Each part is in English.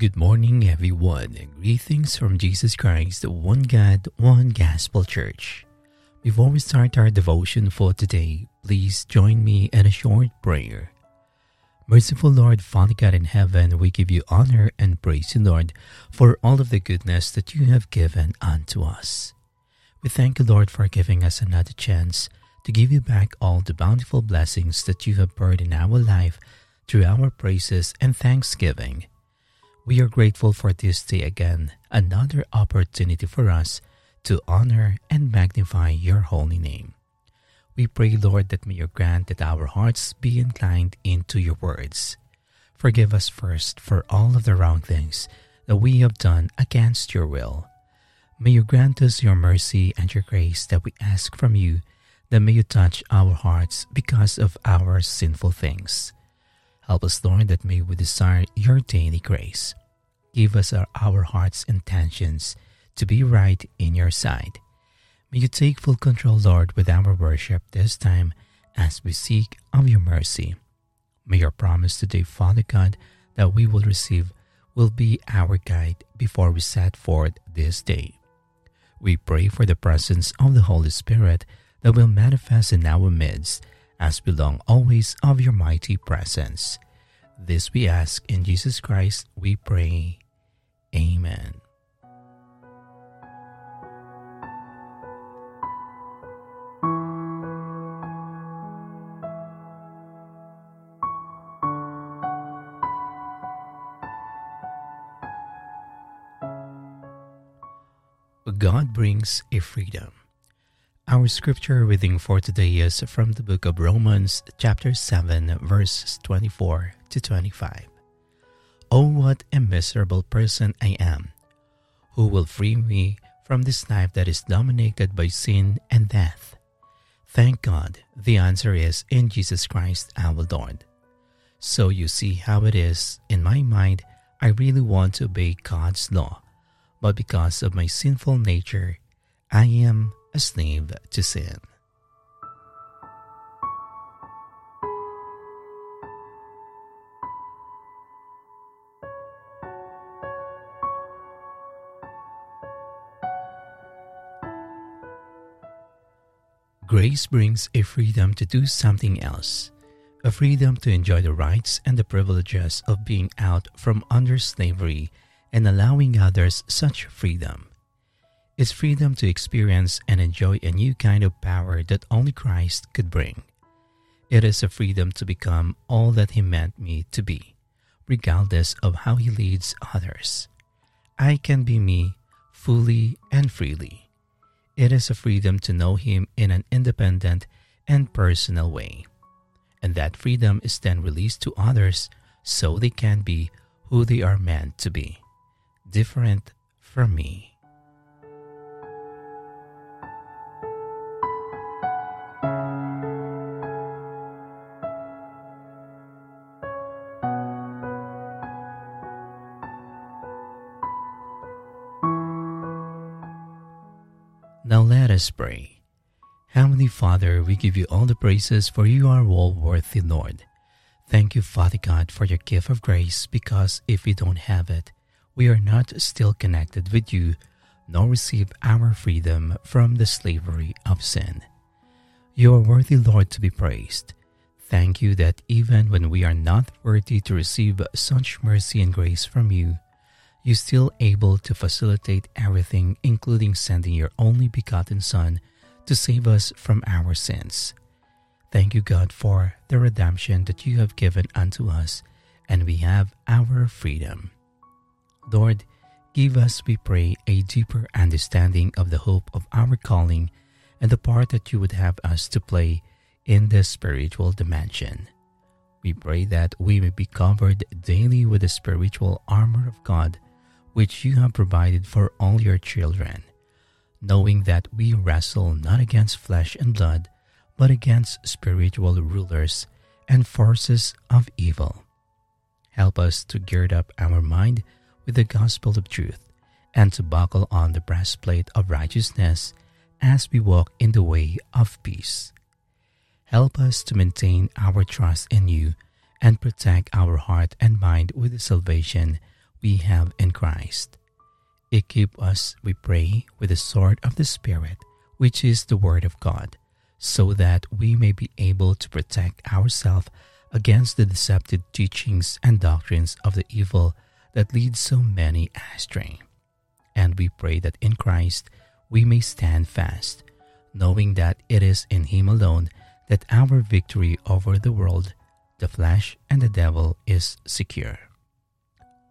Good morning, everyone, and greetings from Jesus Christ, one God, one Gospel Church. Before we start our devotion for today, please join me in a short prayer. Merciful Lord, Father God in heaven, we give you honor and praise you, Lord, for all of the goodness that you have given unto us. We thank you, Lord, for giving us another chance to give you back all the bountiful blessings that you have poured in our life through our praises and thanksgiving. We are grateful for this day again, another opportunity for us to honor and magnify your holy name. We pray, Lord, that may you grant that our hearts be inclined into your words. Forgive us first for all of the wrong things that we have done against your will. May you grant us your mercy and your grace that we ask from you, that may you touch our hearts because of our sinful things. Help us, Lord, that may we desire your daily grace. Give us our, our heart's intentions to be right in your sight. May you take full control, Lord, with our worship this time as we seek of your mercy. May your promise today, Father God, that we will receive will be our guide before we set forth this day. We pray for the presence of the Holy Spirit that will manifest in our midst as we long always of your mighty presence. This we ask in Jesus Christ, we pray. Amen. God brings a freedom. Our scripture reading for today is from the book of Romans, chapter 7, verses 24 to 25. Oh, what a miserable person I am! Who will free me from this life that is dominated by sin and death? Thank God, the answer is in Jesus Christ our Lord. So you see how it is, in my mind, I really want to obey God's law, but because of my sinful nature, I am a slave to sin. Grace brings a freedom to do something else, a freedom to enjoy the rights and the privileges of being out from under slavery and allowing others such freedom. It's freedom to experience and enjoy a new kind of power that only Christ could bring. It is a freedom to become all that He meant me to be, regardless of how He leads others. I can be me fully and freely. It is a freedom to know Him in an independent and personal way. And that freedom is then released to others so they can be who they are meant to be, different from me. Now let us pray. Heavenly Father, we give you all the praises for you are all worthy, Lord. Thank you, Father God, for your gift of grace, because if we don't have it, we are not still connected with you, nor receive our freedom from the slavery of sin. You are worthy, Lord, to be praised. Thank you that even when we are not worthy to receive such mercy and grace from you, you still able to facilitate everything, including sending your only begotten Son to save us from our sins. Thank you, God, for the redemption that you have given unto us, and we have our freedom. Lord, give us, we pray, a deeper understanding of the hope of our calling and the part that you would have us to play in this spiritual dimension. We pray that we may be covered daily with the spiritual armor of God which you have provided for all your children, knowing that we wrestle not against flesh and blood, but against spiritual rulers and forces of evil. Help us to gird up our mind with the gospel of truth and to buckle on the breastplate of righteousness as we walk in the way of peace. Help us to maintain our trust in you and protect our heart and mind with the salvation we have in Christ. Equip us, we pray, with the sword of the Spirit, which is the Word of God, so that we may be able to protect ourselves against the deceptive teachings and doctrines of the evil that lead so many astray. And we pray that in Christ we may stand fast, knowing that it is in Him alone that our victory over the world, the flesh, and the devil is secure.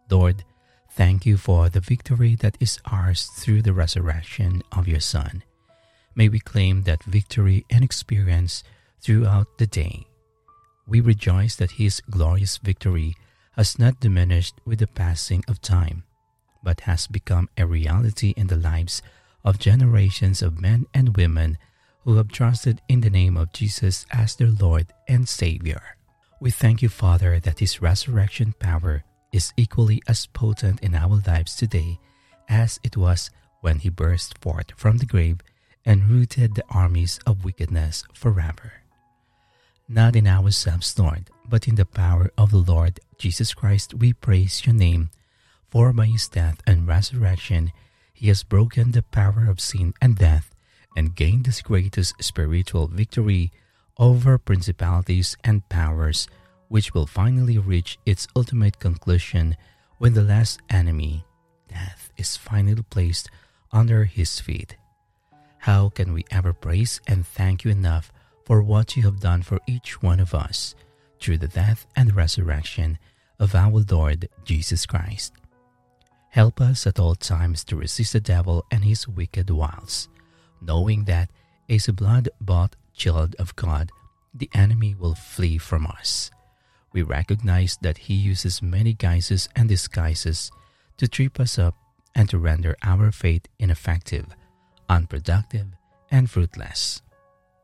Lord, thank you for the victory that is ours through the resurrection of your Son. May we claim that victory and experience throughout the day. We rejoice that his glorious victory has not diminished with the passing of time, but has become a reality in the lives of generations of men and women who have trusted in the name of Jesus as their Lord and Savior. We thank you, Father, that His resurrection power is equally as potent in our lives today as it was when He burst forth from the grave and rooted the armies of wickedness forever. Not in ourselves, Lord, but in the power of the Lord Jesus Christ, we praise your name. For by his death and resurrection, he has broken the power of sin and death and gained the greatest spiritual victory over principalities and powers which will finally reach its ultimate conclusion when the last enemy, death, is finally placed under his feet. How can we ever praise and thank you enough for what you have done for each one of us through the death and resurrection of our Lord Jesus Christ? Help us at all times to resist the devil and his wicked wiles, knowing that as a blood bought child of God, the enemy will flee from us we recognize that He uses many guises and disguises to trip us up and to render our faith ineffective, unproductive, and fruitless.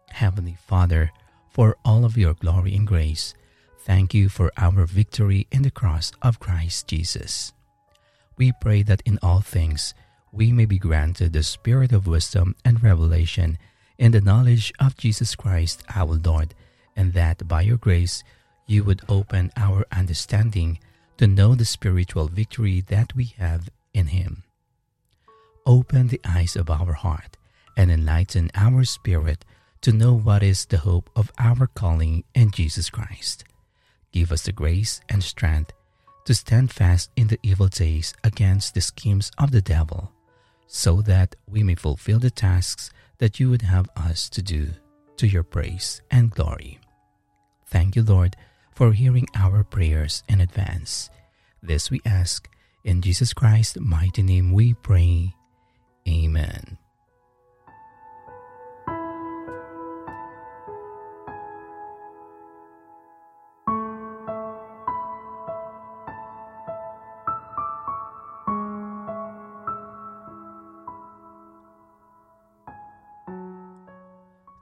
Heavenly Father, for all of your glory and grace, thank you for our victory in the cross of Christ Jesus. We pray that in all things we may be granted the spirit of wisdom and revelation in the knowledge of Jesus Christ our Lord, and that by your grace you would open our understanding to know the spiritual victory that we have in Him. Open the eyes of our heart and enlighten our spirit to know what is the hope of our calling in Jesus Christ. Give us the grace and strength to stand fast in the evil days against the schemes of the devil, so that we may fulfill the tasks that you would have us to do to your praise and glory. Thank you, Lord for hearing our prayers in advance. This we ask in Jesus Christ's mighty name we pray. Amen.